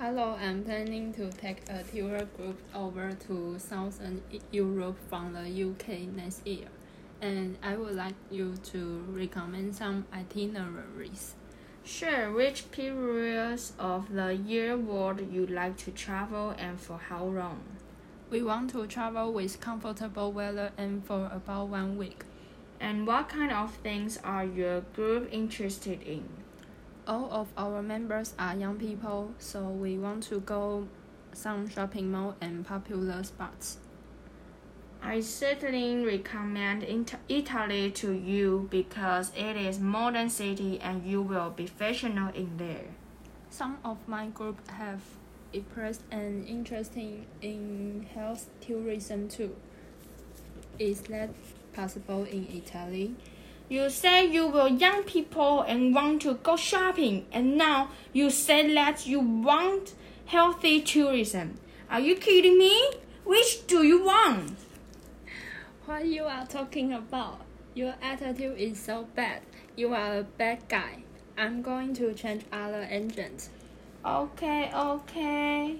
Hello, I'm planning to take a tour group over to Southern Europe from the UK next year, and I would like you to recommend some itineraries. Sure, which periods of the year would you like to travel and for how long? We want to travel with comfortable weather and for about one week. And what kind of things are your group interested in? All of our members are young people, so we want to go some shopping mall and popular spots. I certainly recommend Ita- Italy to you because it is modern city and you will be fashionable in there. Some of my group have expressed an interest in, in health tourism too. Is that possible in Italy? You say you were young people and want to go shopping, and now you say that you want healthy tourism. Are you kidding me? Which do you want? What you are talking about? Your attitude is so bad. You are a bad guy. I'm going to change other agents. Okay, okay.